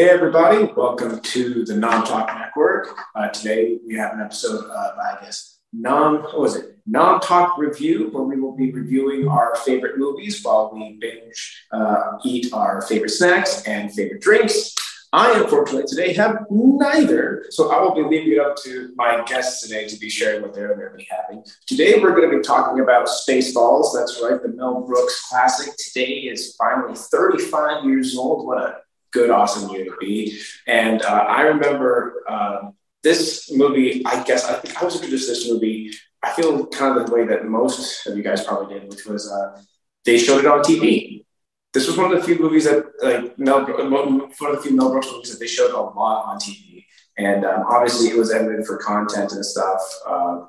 Hey, everybody, welcome to the Nom Talk Network. Uh, today we have an episode of, I guess, Nom, what was it? Nom Talk Review, where we will be reviewing our favorite movies while we binge uh, eat our favorite snacks and favorite drinks. I, unfortunately, today have neither, so I will be leaving it up to my guests today to be sharing what they're going to be having. Today, we're going to be talking about Spaceballs. That's right, the Mel Brooks classic. Today is finally 35 years old. What a good, awesome year to be. And uh, I remember uh, this movie, I guess, I I was introduced to this movie, I feel kind of the way that most of you guys probably did, which was uh, they showed it on TV this was one of the few movies that like Mel, one of the few Mel Brooks movies that they showed a lot on TV, and um, obviously it was edited for content and stuff. Uh,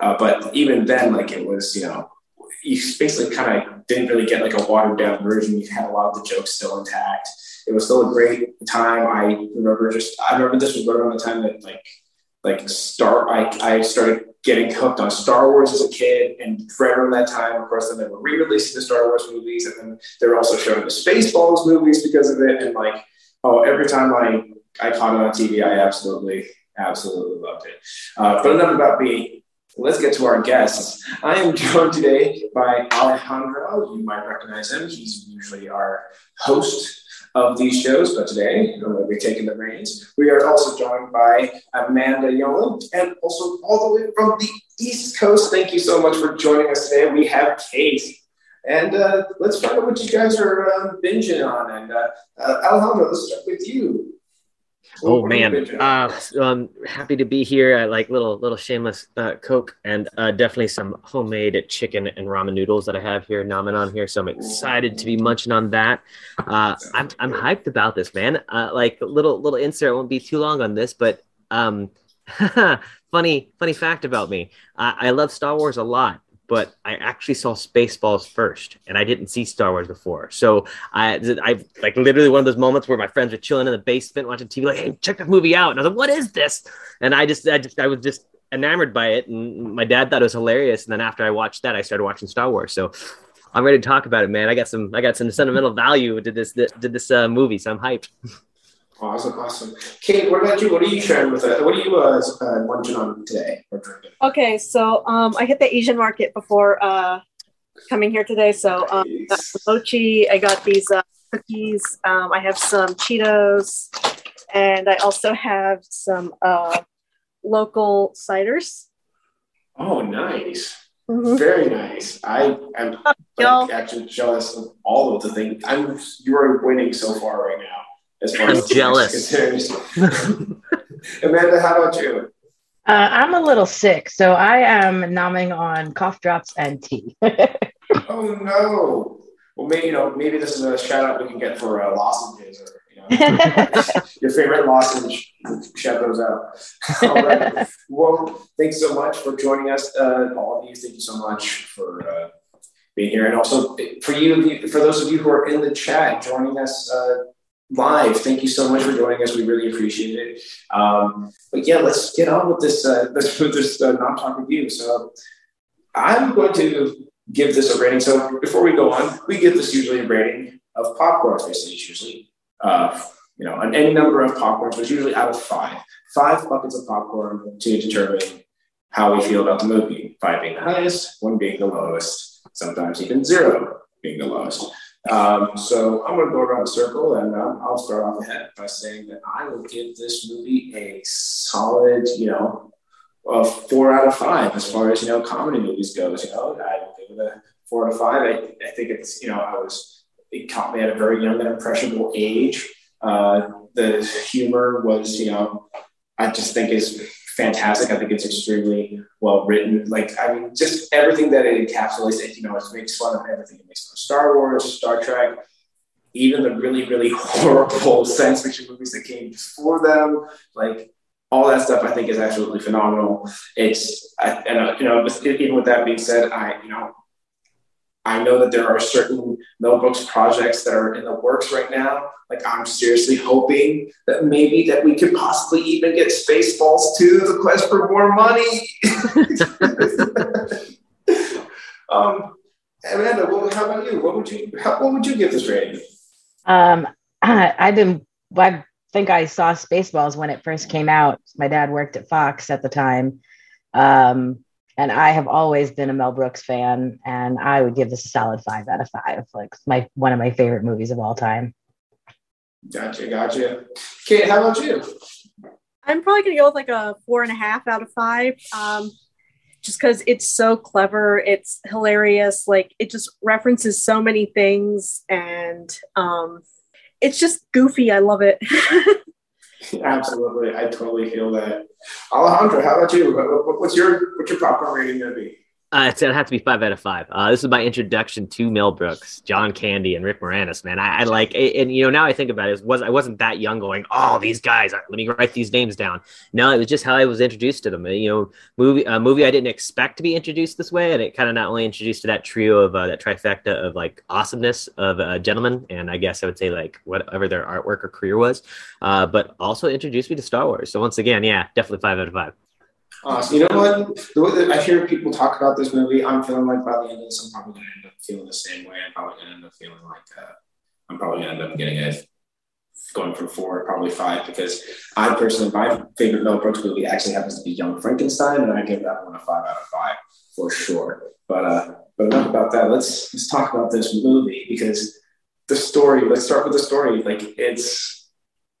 uh, but even then, like it was, you know, you basically kind of didn't really get like a watered down version. You had a lot of the jokes still intact. It was still a great time. I remember just I remember this was right around the time that like like Star I, I started getting hooked on Star Wars as a kid, and right around that time, of course, then they were re-releasing the Star Wars movies, and then they were also showing the Spaceballs movies because of it. And like, oh, every time I I caught it on TV, I absolutely absolutely loved it. Uh, but enough about me. Let's get to our guests. I am joined today by Alejandro. You might recognize him. He's usually our host of these shows, but today we'll be taking the reins. We are also joined by Amanda Yollin and also all the way from the East Coast. Thank you so much for joining us today. We have Cait. And uh, let's find out what you guys are uh, binging on. And uh, uh Alejandro, let's start with you. Oh man, uh, I'm happy to be here. I like little little shameless uh, Coke and uh, definitely some homemade chicken and ramen noodles that I have here, namen on here. So I'm excited to be munching on that. Uh, I'm I'm hyped about this, man. Uh, like little little insert won't be too long on this, but um, funny funny fact about me, I, I love Star Wars a lot but I actually saw Spaceballs first, and I didn't see Star Wars before. So I, I like literally one of those moments where my friends are chilling in the basement watching TV, like, "Hey, check that movie out!" And I was like, "What is this?" And I just, I just, I was just enamored by it, and my dad thought it was hilarious. And then after I watched that, I started watching Star Wars. So I'm ready to talk about it, man. I got some, I got some sentimental value to this, to this uh, movie, so I'm hyped. Awesome, awesome. Cait, what about you? What are you sharing with us? What are you uh, uh, munching on today or drinking? Okay, so um, I hit the Asian market before uh, coming here today. So um, got mochi. I got these uh, cookies. Um, I have some Cheetos, and I also have some uh, local ciders. Oh, nice. Mm-hmm. Very nice. I am like, actually jealous of all of the things. I'm you are winning so far right now as far I'm as jealous. Amanda, how about you? Uh, I'm a little sick, so I am nomming on cough drops and tea. oh no! Well, maybe you know, maybe this is a shout out we can get for uh, lozenges or you know, your favorite lozenge. Shout those out. All right. Well, thanks so much for joining us, uh, all of you. Thank you so much for uh, being here, and also for you, for those of you who are in the chat, joining us uh, live. Thank you so much for joining us. We really appreciate it. Um, but yeah, let's get on with this. Uh, let's put this uh, Nom Talk review. So I'm going to give this a rating. So before we go on, we give this usually a rating of popcorn. It's usually uh, you know on any number of popcorns, but usually out of five. Five buckets of popcorn to determine how we feel about the movie. Five being the highest, one being the lowest, sometimes even zero being the lowest. Um, so I'm going to go around the circle and um, I'll start off ahead by saying that I will give this movie a solid, you know, a four out of five as far as, you know, comedy movies goes. You know, I will give it a four out of five. I, I think it's, you know, I was, it caught me at a very young and impressionable age. Uh, the humor was, you know, I just think is fantastic. I think it's extremely well written. Like, I mean, just everything that it encapsulates, it, you know, it makes fun of everything. It makes Star Wars, Star Trek, even the really, really horrible science fiction movies that came before them. Like, all that stuff I think is absolutely phenomenal. It's, I, and, uh, you know, even with that being said, I, you know, I know that there are certain notebooks projects that are in the works right now. Like I'm seriously hoping that maybe that we could possibly even get Spaceballs 2, The Quest for More Money. um, Amanda, what, how about you? What would you how, what would you give this rating? Um, I, I didn't. I think I saw Spaceballs when it first came out. My dad worked at Fox at the time. Um, and I have always been a Mel Brooks fan, and I would give this a solid five out of five. Like my one of my favorite movies of all time. Gotcha, gotcha. Cait, how about you? I'm probably gonna go with like a four and a half out of five. Um, just because it's so clever, it's hilarious. Like it just references so many things, and um, it's just goofy. I love it. Absolutely, I totally feel that. Alejandro, how about you? What's your what's your popcorn rating gonna be? Uh, it's gonna have to be five out of five. Uh, this is my introduction to Mel Brooks, John Candy, and Rick Moranis. Man, I, I like, and you know, now I think about it, it, was I wasn't that young, going, "Oh, these guys, let me write these names down." No, it was just how I was introduced to them. You know, movie a movie I didn't expect to be introduced this way, and it kind of not only introduced to that trio of uh, that trifecta of like awesomeness of uh, gentlemen, and I guess I would say like whatever their artwork or career was, uh, but also introduced me to Star Wars. So once again, yeah, definitely five out of five. Awesome. You know what? The way that I hear people talk about this movie, I'm feeling like by the end of this, I'm probably going to end up feeling the same way. I'm probably going to end up feeling like uh, I'm probably going to end up getting it going from four, probably five, because I personally, my favorite Mel Brooks movie actually happens to be Young Frankenstein, and I give that one a five out of five for sure. But uh, but enough about that. Let's let's talk about this movie because the story. Let's start with the story. Like it's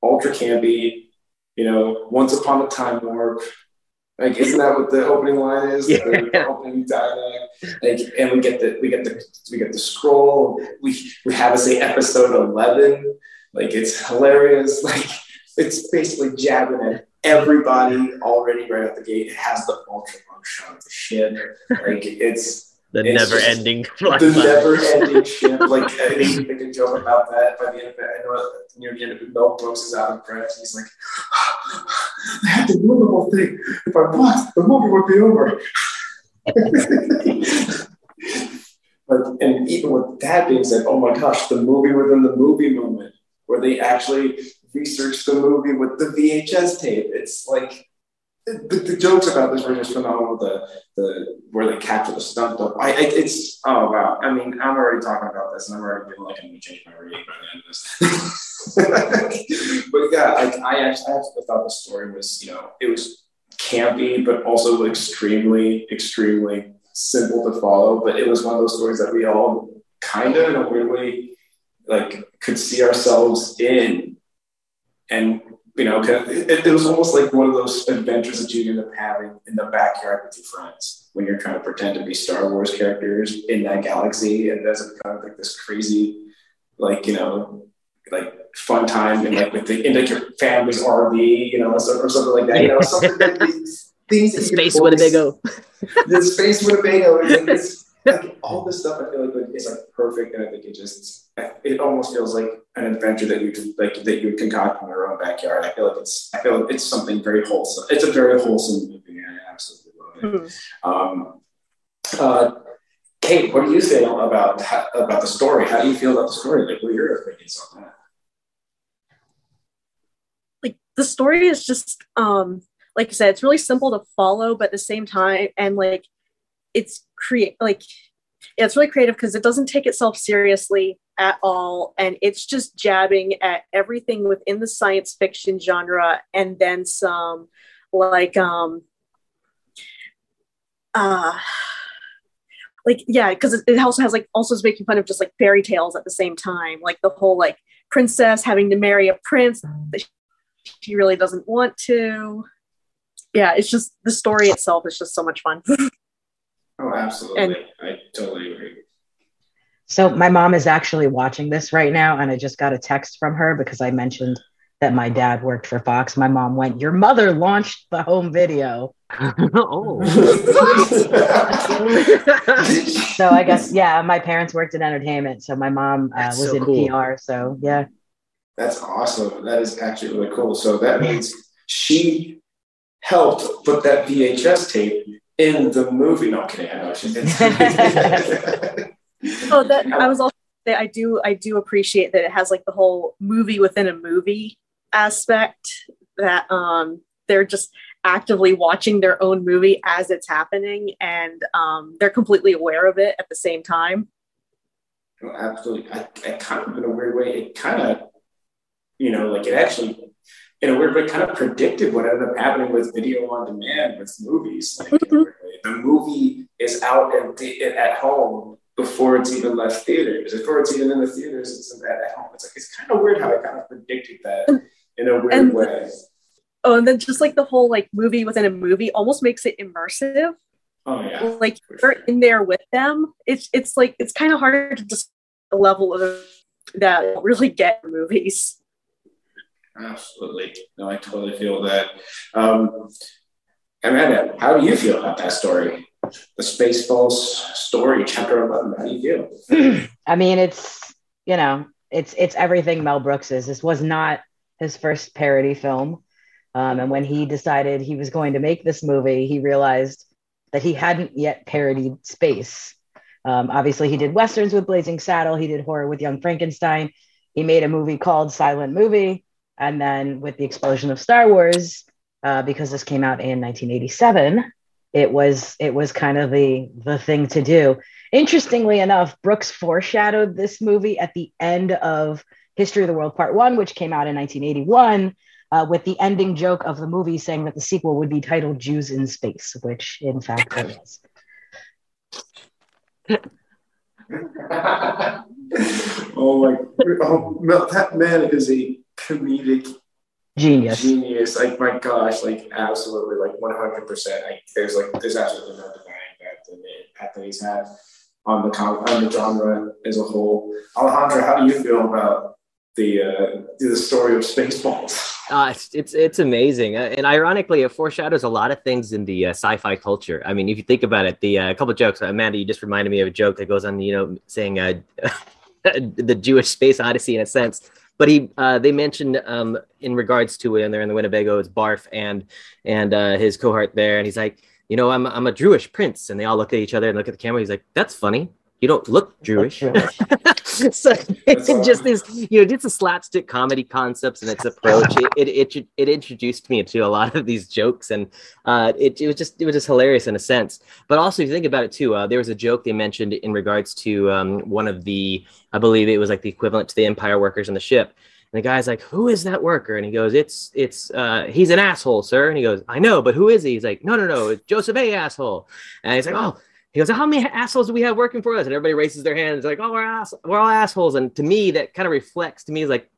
ultra campy. You know, once upon a time warp like, isn't that what the opening line is? Yeah. The, the opening dialogue. Like, and we get the we get the we get the scroll. We we have a say episode eleven. Like, it's hilarious. Like, it's basically jabbing at everybody already right out the gate. It has the ultra long shot of the ship. Like, it's the never ending the never ending ship. Like I think make a joke about that by the end of it. I know near the end of it, Mel Brooks is out of breath. He's like, I had to do the whole thing. If I watched, the movie would be over. but and even with that being said, oh my gosh, the movie within the movie moment where they actually researched the movie with the VHS tape. It's like the, the, jokes about this were just phenomenal. The the where they capture the stunt. I, I, it's oh wow. I mean, I'm already talking about this, and I'm already feeling like I'm gonna change my rating by the end of this. but yeah, like I actually, I thought the story was you know it was campy, but also extremely extremely simple to follow. But it was one of those stories that we all kind of in a weird way like could see ourselves in, and you know, it, it, was almost like one of those adventures that you end up having in the backyard with your friends when you're trying to pretend to be Star Wars characters in that galaxy, and there's kind of like this crazy, like you know, like fun time and like with the in like your family's RV, you know, or something like that. You know, something that these things. The space Winnebago. the space Winnebago. It's, like, all this stuff I feel like is like perfect, and I think it just it almost feels like an adventure that you like that you would concoct in your own backyard. I feel like it's I feel like it's something very wholesome. It's a very wholesome movie. I absolutely love it. Mm-hmm. Um, uh, Cait, what do you feel about about the story? How do you feel about the story? Like, what are your opinions on that? Like the story is just um like I said, it's really simple to follow, but at the same time, and like it's create like yeah, it's really creative because it doesn't take itself seriously at all and it's just jabbing at everything within the science fiction genre and then some like um uh like yeah because it also has like also is making fun of just like fairy tales at the same time like the whole like princess having to marry a prince that she really doesn't want to yeah it's just the story itself is just so much fun Oh, absolutely. And, I totally agree. So my mom is actually watching this right now, and I just got a text from her because I mentioned that my dad worked for Fox. My mom went, "Your mother launched the home video." oh. so I guess yeah, my parents worked in entertainment, so my mom uh, was so in cool. PR. So yeah, that's awesome. That is actually really cool. So that means she helped put that VHS tape in the movie. No, I'm kidding. I know she did. oh, that I was also I do I do appreciate that it has like the whole movie within a movie aspect that um they're just actively watching their own movie as it's happening and um they're completely aware of it at the same time. Well, absolutely. I, I kind of in a weird way, it kind of, you know, like it actually in a weird way, kind of predicted what ended up happening with video on demand with movies. Like, mm-hmm. The movie is out at, at home before it's even left theaters. Before it's even in the theaters, it's at home. It's like it's kind of weird how I kind of predicted that in a weird and, way. Oh, and then just like the whole like movie within a movie almost makes it immersive. Oh yeah. Like you're sure. in there with them. It's it's like it's kind of hard to just the level of that really get movies. Absolutely. No, I totally feel that. Um, Amanda, how do you feel about that story? The Spaceballs story, chapter 11. How do you feel? I mean, it's, you know, it's it's everything Mel Brooks is. This was not his first parody film. Um, and when he decided he was going to make this movie, he realized that he hadn't yet parodied space. Um, obviously, he did westerns with Blazing Saddle. He did horror with Young Frankenstein. He made a movie called Silent Movie. And then with the explosion of Star Wars, uh, because this came out in 1987, it was it was kind of the the thing to do. Interestingly enough, Brooks foreshadowed this movie at the end of History of the World Part One, which came out in 1981, uh, with the ending joke of the movie saying that the sequel would be titled Jews in Space, which in fact it was. oh my! Oh, that man is a comedic genius. Genius! Like my gosh! Like absolutely! Like one hundred percent. Like there's like there's absolutely no denying that the impact that he's had on the on the genre as a whole. Alejandro, how do you feel about the uh, the story of Spaceballs? Uh, it's, it's, it's amazing, uh, and ironically, it foreshadows a lot of things in the uh, sci-fi culture. I mean, if you think about it, the uh, couple jokes. Amanda, you just reminded me of a joke that goes on, you know, saying uh, the Jewish space odyssey in a sense. But he, uh, they mentioned um, in regards to when they're in the Winnebago, it's Barf and and his cohort there, and he's like, you know, I'm I'm a Jewish prince, and they all look at each other and look at the camera. He's like, that's funny you don't look Jewish. so it's just this, you know, it's a slapstick comedy concepts and its approach. It, it, it, it introduced me to a lot of these jokes and uh, it, it was just, it was just hilarious in a sense. But also if you think about it too, uh, there was a joke they mentioned in regards to um, one of the, I believe it was like the equivalent to the Empire workers on the ship. And the guy's like, "Who is that worker?" And he goes, "It's it's uh, he's an asshole, sir." And he goes, "I know, but who is he?" He's like, "No, no, no, it's Joseph A. Asshole." And he's like, "Oh, he goes, How many assholes do we have working for us? And everybody raises their hands, like, Oh, we're, ass- we're all assholes. And to me, that kind of reflects to me is like,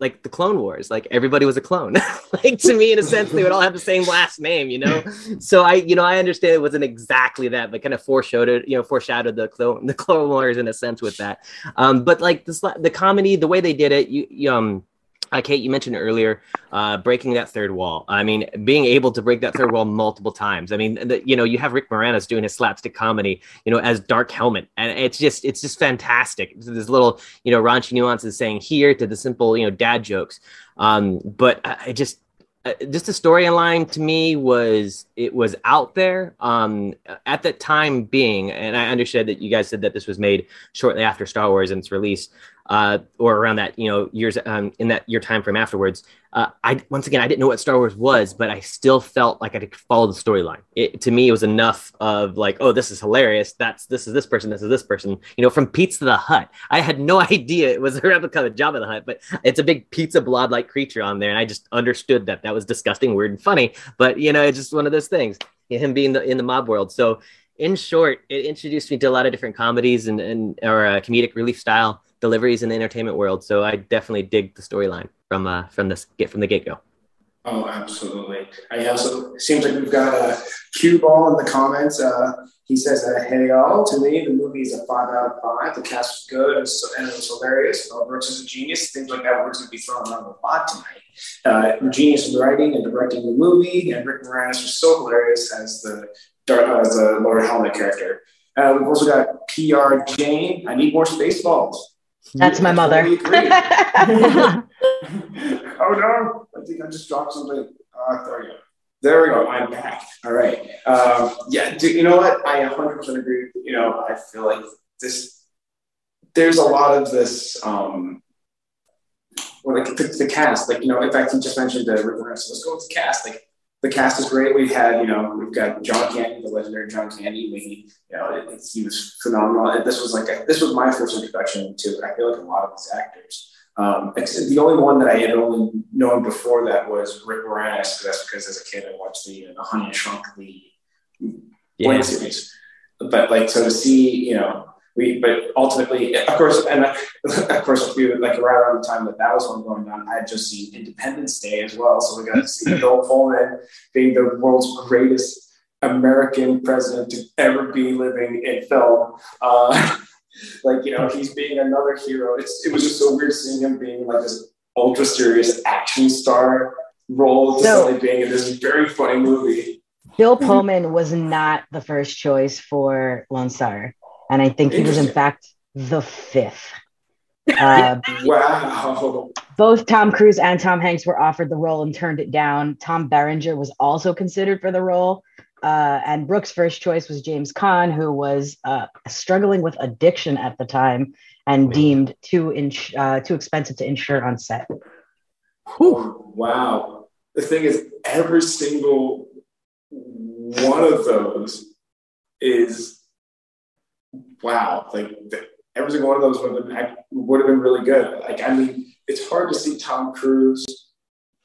like the Clone Wars, like everybody was a clone. like to me, in a sense, they would all have the same last name, you know. so I, you know, I understand it wasn't exactly that, but kind of foreshadowed, you know, foreshadowed the clone, the Clone Wars in a sense with that. Um, but like this, the comedy, the way they did it, you, you um, uh, Cait, you mentioned earlier uh, breaking that third wall. I mean, being able to break that third wall multiple times. I mean, the, you know, you have Rick Moranis doing his slapstick comedy, you know, as Dark Helmet, and it's just it's just fantastic. There's little you know raunchy nuances saying here to the simple you know dad jokes. Um, but I just uh, just the storyline to me was it was out there um, at that time being, and I understood that you guys said that this was made shortly after Star Wars and its release uh, or around that you know years um, in that year time frame afterwards. Uh, I once again I didn't know what Star Wars was, but I still felt like I could follow the storyline. To me it was enough of like, oh, this is hilarious. That's this is this person. This is this person. You know, from Pizza the Hut. I had no idea it was a replica of Jabba the hut but it's a big pizza blob like creature on there, and I just understood that that was disgusting, weird, and funny. But you know, it's just one of those things. Him being the, in the mob world, so in short, it introduced me to a lot of different comedies and, and or uh, comedic relief style deliveries in the entertainment world. So I definitely dig the storyline from uh, from this get from the get go. Oh, absolutely. I also seems like we've got a cue ball in the comments. Uh, he says, uh, "Hey all, to me the movie is a five out of five. The cast was good and, so, and it was hilarious. Mel Brooks is a genius. Things like that words going to be thrown around a lot tonight. Uh, genius in writing and directing the movie, and Rick Moranis was so hilarious as the as the Lord Helmet character. Uh, we've also got PR Jane. I need more Spaceballs. That's my mother. oh no! I think I just dropped something. Uh, there we go. There we go. I'm back. All right. Um, yeah. Do, you know what? I 100% agree. You know, I feel like this. There's a lot of this. Um, well, like the, the cast, like you know, in fact, you just mentioned the Rick Let's go with the cast. Like the cast is great. We've had, you know, we've got John Candy, the legendary John Candy. We, you know, it, he was phenomenal. This was like a, this was my first introduction to. it. I feel like a lot of these actors. Um, the only one that I had only known before that was Rick Moranis. That's because as a kid I watched the, uh, the Honey and Shrunk the yeah. series. But like so to see, you know, we but ultimately, of course, and of course, we like right around the time that that was one going on, I had just seen Independence Day as well. So we got to see Bill Pullman being the world's greatest American president to ever be living in film. Uh, like you know, he's being another hero. It's it was just so weird seeing him being like this ultra serious action star role, just so, being in this very funny movie. Bill Pullman was not the first choice for Lone Star, and I think he was in fact the fifth. Uh, wow. Both Tom Cruise and Tom Hanks were offered the role and turned it down. Tom Berenger was also considered for the role, uh, and Brooks' first choice was James Caan, who was uh, struggling with addiction at the time and deemed too ins- uh, too expensive to insure on set. Oh, wow. The thing is, every single one of those is wow. Like every single one of those would have been, would have been really good. Like I mean, it's hard to see Tom Cruise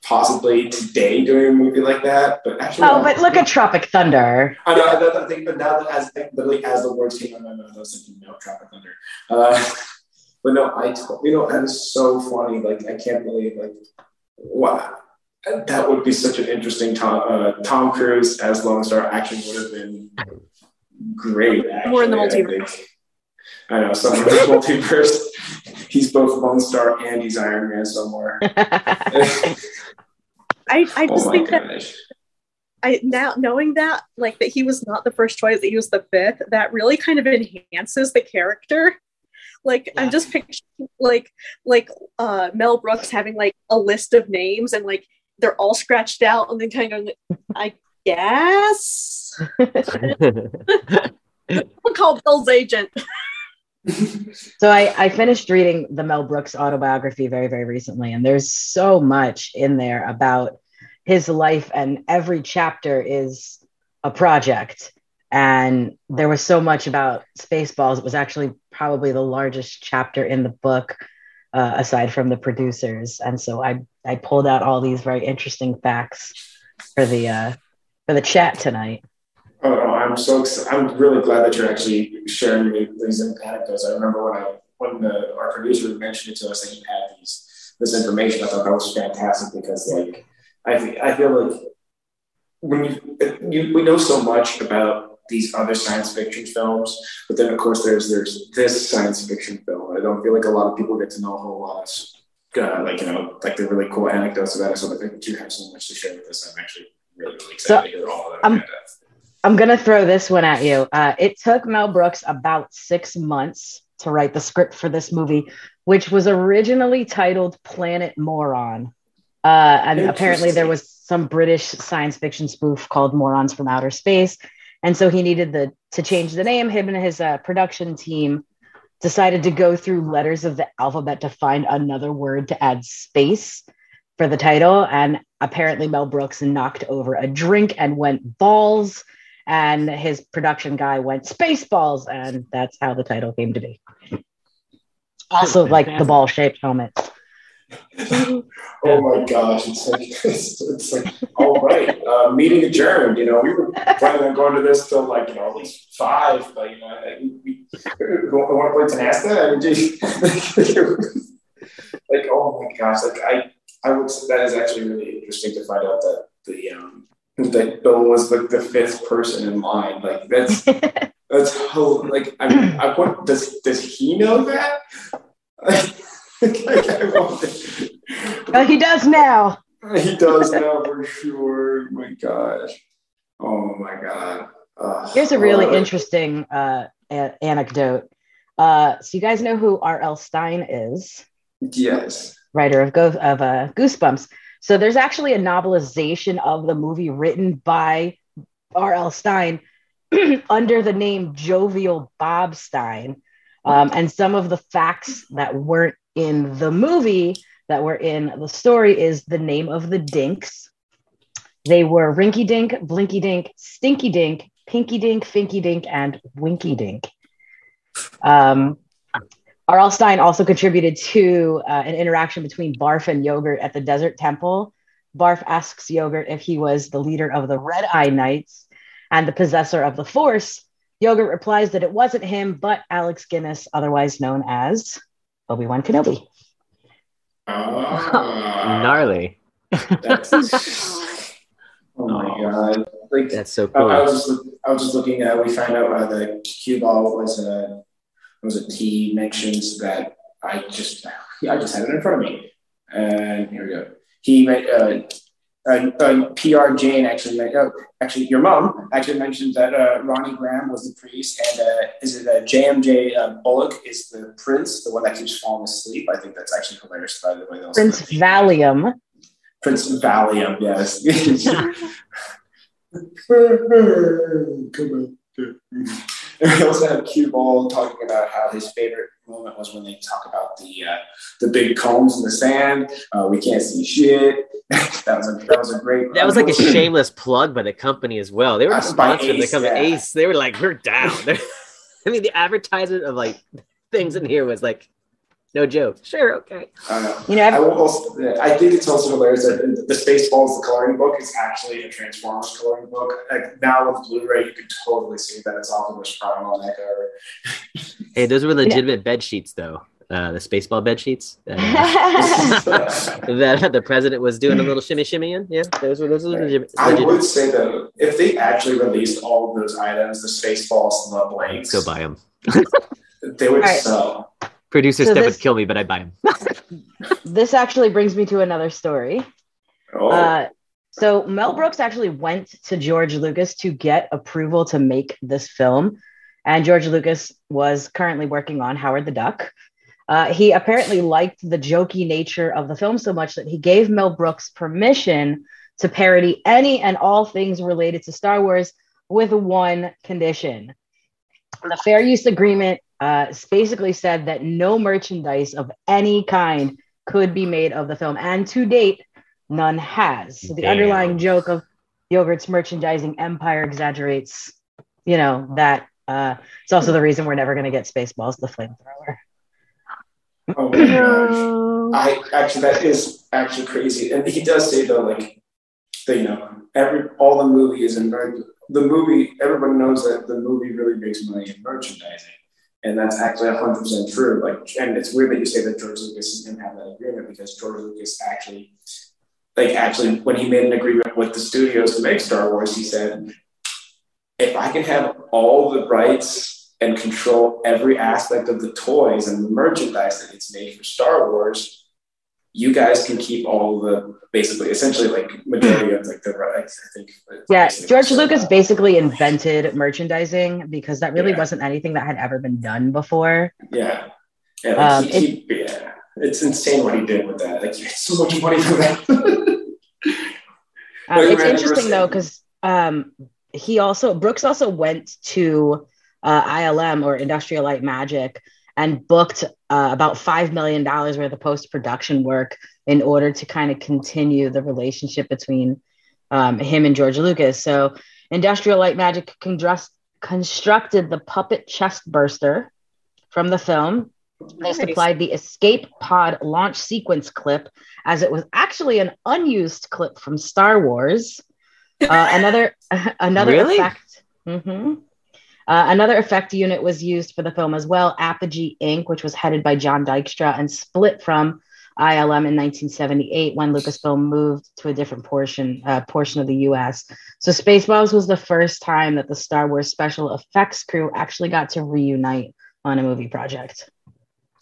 possibly today doing a movie like that. But actually, oh, but look at Tropic Thunder. I know. I, I think, but now that as literally as the words came out of my mouth, I was thinking, no, Tropic Thunder. Uh, but no, I you know that is so funny. Like I can't believe like wow. That would be such an interesting Tom uh, Tom Cruise as Lone Star actually would have been great. Actually, More in the multiverse. I, I know some of the multiverse. He's both Lone Star and he's Iron Man somewhere. I, I just oh think gosh. that I now knowing that like that he was not the first choice, that he was the fifth, that really kind of enhances the character. Like yeah. I'm just picturing like like uh Mel Brooks having like a list of names and like they're all scratched out and then kind of I guess we'll call Bill's agent. so I, I finished reading the Mel Brooks autobiography very, very recently, and there's so much in there about his life, and every chapter is a project. And there was so much about Spaceballs. It was actually probably the largest chapter in the book, uh, aside from the producers. And so I I pulled out all these very interesting facts for the uh, for the chat tonight. Oh, no, I'm so excited. I'm really glad that you're actually sharing these anecdotes. I remember when I when the, our producer mentioned it to us that you had these this information. I thought that was fantastic because like I I feel like when you, you we know so much about these other science fiction films, but then of course there's there's this science fiction film. I don't feel like a lot of people get to know a whole lot. of Uh, like you know, like the really cool anecdotes about it. So I think you have so much to share with us. I'm actually really, really excited so, to hear all of that. I'm going to throw this one at you. Uh, it took Mel Brooks about six months to write the script for this movie, which was originally titled Planet Moron. Uh, and apparently, there was some British science fiction spoof called Morons from Outer Space. And so he needed the, to change the name. Him and his uh, production team decided to go through letters of the alphabet to find another word to add space for the title. And apparently, Mel Brooks knocked over a drink and went balls and his production guy went Spaceballs, and that's how the title came to be. Also, like the ball shaped helmet. oh my gosh, it's like it's, it's like all right. Uh, meeting adjourned. You know, we were planning on going to this till like you know at least five, but you know, we, we want to play Tenasta. I mean, geez, like oh my gosh, like I I would that is actually really interesting to find out that the um that Bill was like the fifth person in line. Like that's that's how like I mean I want does does he know that? well, he does now. He does now for sure. My gosh. Oh my god. Uh, Here's a really uh, interesting uh, a- anecdote. Uh, so you guys know who R.L. Stine is? Yes. Writer of Go- of uh, Goosebumps. So there's actually a novelization of the movie written by R.L. Stine under the name Jovial Bob Stine. Um, and some of the facts that weren't in the movie that were in the story is the name of the dinks. They were Rinky Dink, Blinky Dink, Stinky Dink, Pinky Dink, Finky Dink, and Winky Dink. Um, R.L. Stine also contributed to uh, an interaction between Barf and Yogurt at the Desert Temple. Barf asks Yogurt if he was the leader of the Red Eye Knights and the possessor of the Force. Yogurt replies that it wasn't him, but Alec Guinness, otherwise known as Obi Wan Kenobi. Ah, gnarly. oh my god! Like that's so cool. I, I, was just I was just looking at. We find out uh, the cue ball was a was a T mentions that I just I just had it in front of me, and here we go. He uh, uh, uh, PR Jane actually, uh, actually, your mom actually mentioned that uh, Ronny Graham was the priest, and uh, is it uh, JMJ uh, Bullock is the prince, the one that keeps falling asleep? I think that's actually hilarious. By the way, Prince Valium. Prince Valium, yes. Come on. And we also have Cue Ball talking about how his favorite moment was when they talk about the uh, the big combs in the sand. Uh, we can't see shit. that was a that was a great. That was like a shameless plug by the company as well. They were sponsored. They come yeah. Ace. They were like, we're down. I mean, the advertisement of like things in here was like no joke. Sure, okay. Uh, you know, I, also, I think it's also hilarious that the Spaceballs, the coloring book, is actually a Transformers coloring book. Like now with Blu-ray, you can totally see that it's Optimus Prime on that cover. hey, those were legitimate yeah. bed sheets, though. Uh, the Spaceball bed sheets uh, that the president was doing a little shimmy shimmy in. Yeah, those were those were legitimate. I would say though, if they actually released all of those items, the Spaceballs and the blanks, go buy them. they would right. sell. Producer so Steph this, would kill me, but I'd buy him. this actually brings me to another story. Oh. Uh, so Mel Brooks actually went to George Lucas to get approval to make this film, and George Lucas was currently working on Howard the Duck. Uh, he apparently liked the jokey nature of the film so much that he gave Mel Brooks permission to parody any and all things related to Star Wars with one condition. The fair use agreement uh, basically said that no merchandise of any kind could be made of the film. And to date, none has. So the Damn. underlying joke of Yogurt's merchandising empire exaggerates, you know, that uh, it's also the reason we're never going to get Spaceballs, the flamethrower. Oh my gosh. I actually, that is actually crazy. And he does say, though, like, that, you know, every all the movie is in very, the movie, everyone knows that the movie really makes money in merchandising. And that's actually 100% true. Like, and it's weird that you say that George Lucas didn't have that agreement because George Lucas actually, like, actually, when he made an agreement with the studios to make Star Wars, he said, if I can have all the rights and control every aspect of the toys and the merchandise that gets made for Star Wars, you guys can keep all the basically essentially like majority of like the rights i think. Yeah george lucas basically invented merchandising because that really yeah. wasn't anything that had ever been done before. Yeah. Yeah, like um, he, he, yeah. It's insane what he did with that. Like he so much money for that. Um, it's interesting though because um, he also brooks also went to uh, ilm or industrial light magic and booked uh, about $5 million worth of post production work in order to kind of continue the relationship between um, him and George Lucas. So, Industrial Light Magic constructed the puppet chest burster from the film. They supplied the escape pod launch sequence clip, as it was actually an unused clip from Star Wars. Uh, another another really? effect. Mm-hmm. Uh, another effect unit was used for the film as well, Apogee Inc., which was headed by John Dykstra and split from ILM in 1978 when Lucasfilm moved to a different portion uh, portion of the U.S. So Spaceballs was the first time that the Star Wars special effects crew actually got to reunite on a movie project.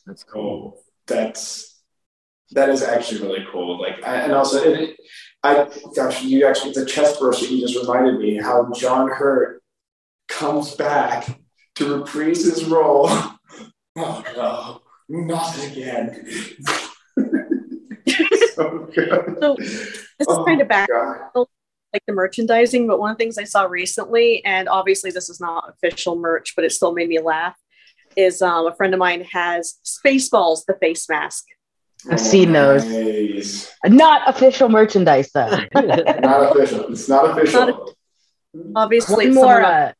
That's cool. That's that is actually really cool. Like, and also, it, I gosh, you actually the chest burst you just reminded me how John Hurt comes back to reprise his role. Oh no, not again. so, so, this oh, is kind of back God. like the merchandising, but one of the things I saw recently, and obviously this is not official merch, but it still made me laugh, is um, a friend of mine has Spaceballs, the face mask. I've seen those. Nice. Not official merchandise, though. not official. It's not official. Not a, obviously, one more. Uh,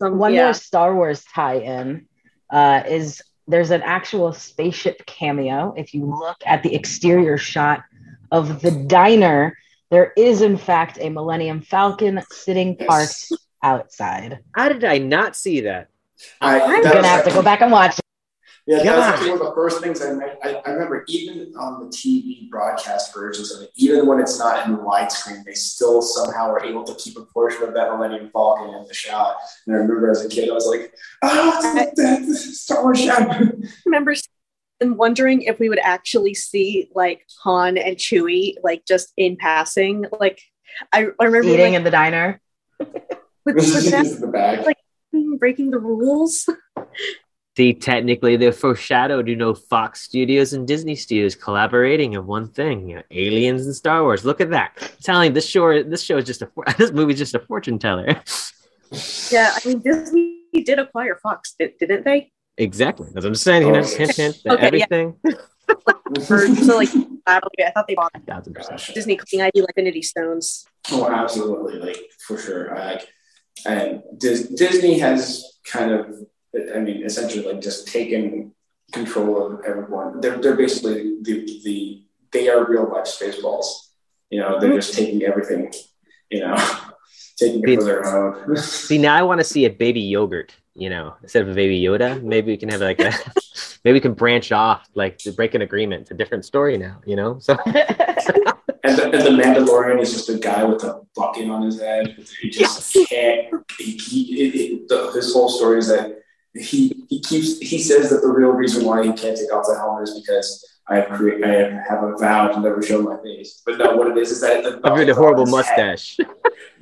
some, one yeah. more Star Wars tie-in uh, is there's an actual spaceship cameo. If you look at the exterior shot of the diner, there is in fact a Millennium Falcon sitting parked outside. How did I not see that? I, am gonna have to go back and watch. Yeah, that was actually one of the first things I, I, I remember. Even on the TV broadcast versions of it, even when it's not in the widescreen, they still somehow are able to keep a portion of that Millennium Falcon in the shot. And I remember as a kid, I was like, "Oh, that's Star Wars shot." I remember and wondering if we would actually see like Han and Chewie like just in passing. Like I, I remember eating like, in the diner. with, with that, the bag. like breaking the rules. See, technically, they foreshadowed, you know, Fox Studios and Disney Studios collaborating in one thing, you know, aliens and Star Wars. Look at that! I'm telling this show, this show is just a, this movie's just a fortune teller. yeah, I mean, Disney did acquire Fox, didn't they? Exactly. That's what I'm saying. You know, oh, hint, hint, okay, everything. Yeah. so like, I thought they bought thousand percent Disney cooking ID like Infinity Stones. Oh, absolutely! Like for sure. I like, and Dis- Disney has kind of I mean, essentially like just taking control of everyone. They're, they're basically the, the, they are real life spaceballs. You know, they're just taking everything, you know, taking it for their own. see, now I want to see a baby yogurt, you know, instead of a baby Yoda. Maybe we can have like a, maybe we can branch off, like to break an agreement. It's a different story now, you know? So. and, the, and the Mandalorian is just a guy with a bucket on his head. He just yes. can't. He, he, it, it, the, his whole story is that he he keeps he says that the real reason why he can't take off the helmet is because I have create I have a vow to never show my face. But no, what it is is that the I've got a horrible mustache. the,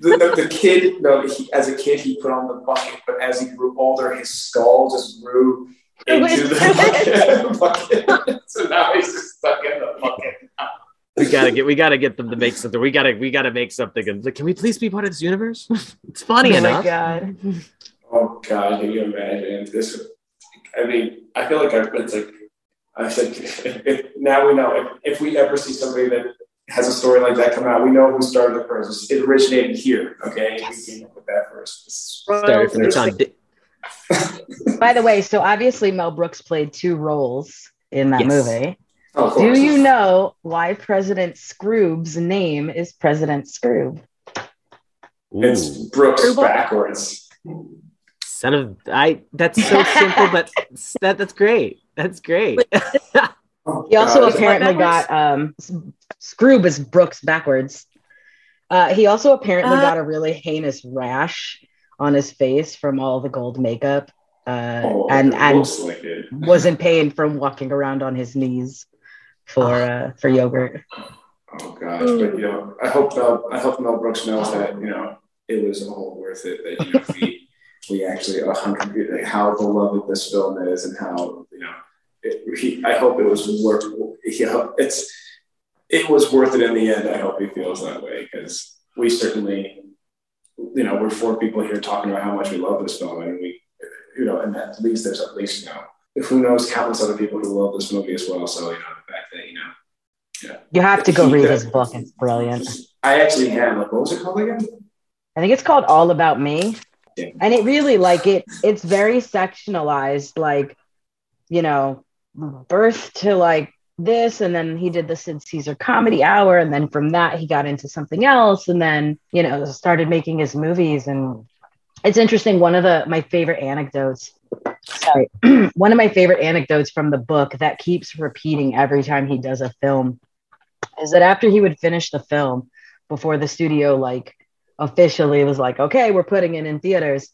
the, the, kid, no, he, as a kid he put on the bucket, but as he grew older, his skull just grew into the bucket. bucket. so now he's just stuck in the bucket. we gotta get we gotta get them to make something. We gotta we gotta make something. And like, can we please be part of this universe? it's funny oh enough. My God. Oh God, can you imagine this? I mean, I feel like I've been like I said. If, now we know if, if we ever see somebody that has a story like that come out, we know who started the first. It originated here. Okay, yes. we came up with that first. Started from the By the way, so obviously Mel Brooks played two roles in that yes. movie. Oh, Do you know why President Skroob's name is President Skroob? It's Brooks backwards. Son of I. That's so simple, but that that's great. That's great. he also apparently got um Skroob is Brooks backwards. Uh, he also apparently uh, got a really heinous rash on his face from all the gold makeup, uh, oh, and and was in pain from walking around on his knees for uh, for yogurt. Oh gosh, but you know, I hope Mel, I hope Mel Brooks knows that you know it was all worth it. That you know, he we actually a hundred like how beloved this film is and how you know it, he, I hope it was worth you know, it's it was worth it in the end. I hope he feels that way because we certainly you know we're four people here talking about how much we love this film and we you know and at least there's at least you know who knows countless other people who love this movie as well. So you know the fact that you know yeah you have to go read his book. It's brilliant. I actually have. Like, what was it called again? I think it's called All About Me and it really like it it's very sectionalized like you know birth to like this and then he did the sid caesar comedy hour and then from that he got into something else and then you know started making his movies. And it's interesting one of the my favorite anecdotes sorry one of my favorite anecdotes from the book that keeps repeating every time he does a film is that after he would finish the film before the studio like officially was like, okay, we're putting it in theaters,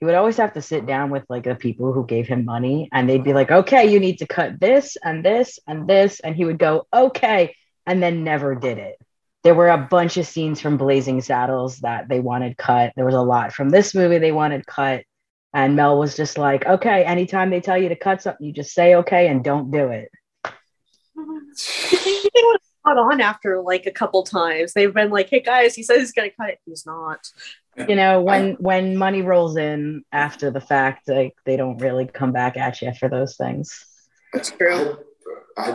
he would always have to sit down with like the people who gave him money and they'd be like, okay, you need to cut this and this and this. And he would go, okay, and then never did it. There were a bunch of scenes from Blazing Saddles that they wanted cut. There was a lot from this movie they wanted cut. And Mel was just like, okay, anytime they tell you to cut something, you just say okay and don't do it. caught on after like a couple times. They've been like, "Hey guys, he says he's gonna cut it. He's not." You know, when when money rolls in after the fact, like they don't really come back at you for those things. That's true.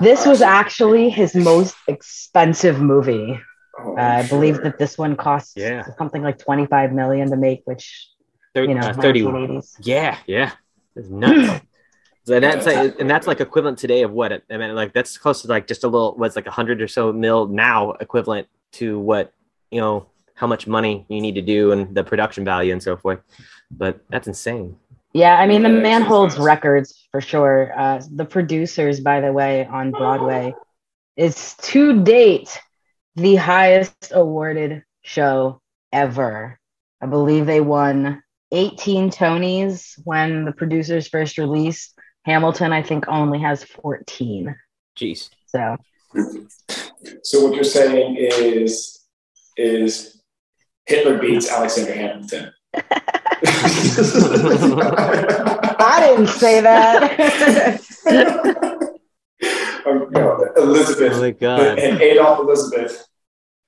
This was actually his most expensive movie. Oh, uh, I believe that this one cost yeah. something like 25 million to make, which 30, you know, uh, 30, Yeah, yeah. It's nuts. And that's like, and that's like equivalent today of what? I mean, like that's close to like just a little what's like a hundred or so mil now, equivalent to what you know how much money you need to do and the production value and so forth. But that's insane. Yeah, I mean the man holds records for sure. Uh, the producers, by the way, on Broadway, is to date the highest awarded show ever. I believe they won 18 Tonys when the producers first released. Hamilton, I think, only has 14. Jeez. So. So what you're saying is is Hitler beats Alexander Hamilton. I didn't say that. um, no, Elizabeth oh my God. and Adolf Elizabeth.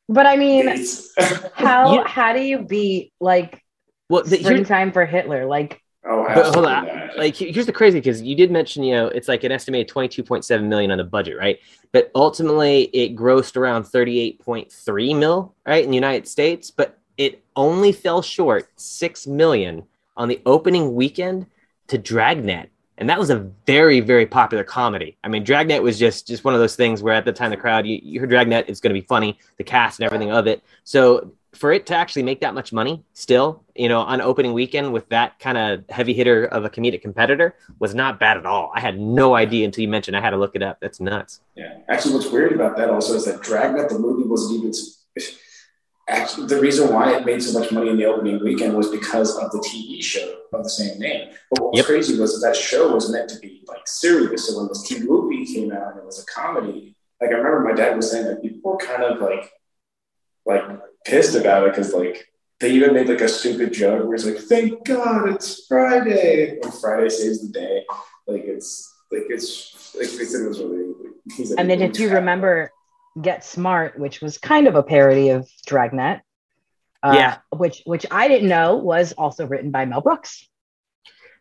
But I mean, how you, how do you beat like well, the, springtime for Hitler? Like, oh, but hold on. Like, here's the crazy because you did mention, you know, it's like an estimated 22.7 million on the budget, right? But ultimately, it grossed around 38.3 mil, right, in the United States. But it only fell short six million on the opening weekend to Dragnet, and that was a very very popular comedy. I mean, Dragnet was just just one of those things where at the time the crowd you, you heard Dragnet is going to be funny, the cast and everything of it. So for it to actually make that much money still, you know, on opening weekend with that kind of heavy hitter of a comedic competitor was not bad at all. I had no idea until you mentioned I had to look it up. That's nuts. Yeah. Actually, what's weird about that also is that Dragnet, the movie wasn't even actually the reason why it made so much money in the opening weekend was because of the TV show of the same name. But what was yep. crazy was that, that show was meant to be like serious. So when this TV movie came out and it was a comedy, like I remember my dad was saying that people were kind of like like pissed about it because like they even made like a stupid joke where it's like, "Thank God it's Friday," when Friday saves the day. Like it's like it's like they said it was really. And then if you remember Get Smart, which was kind of a parody of Dragnet. Uh, yeah. Which which I didn't know was also written by Mel Brooks.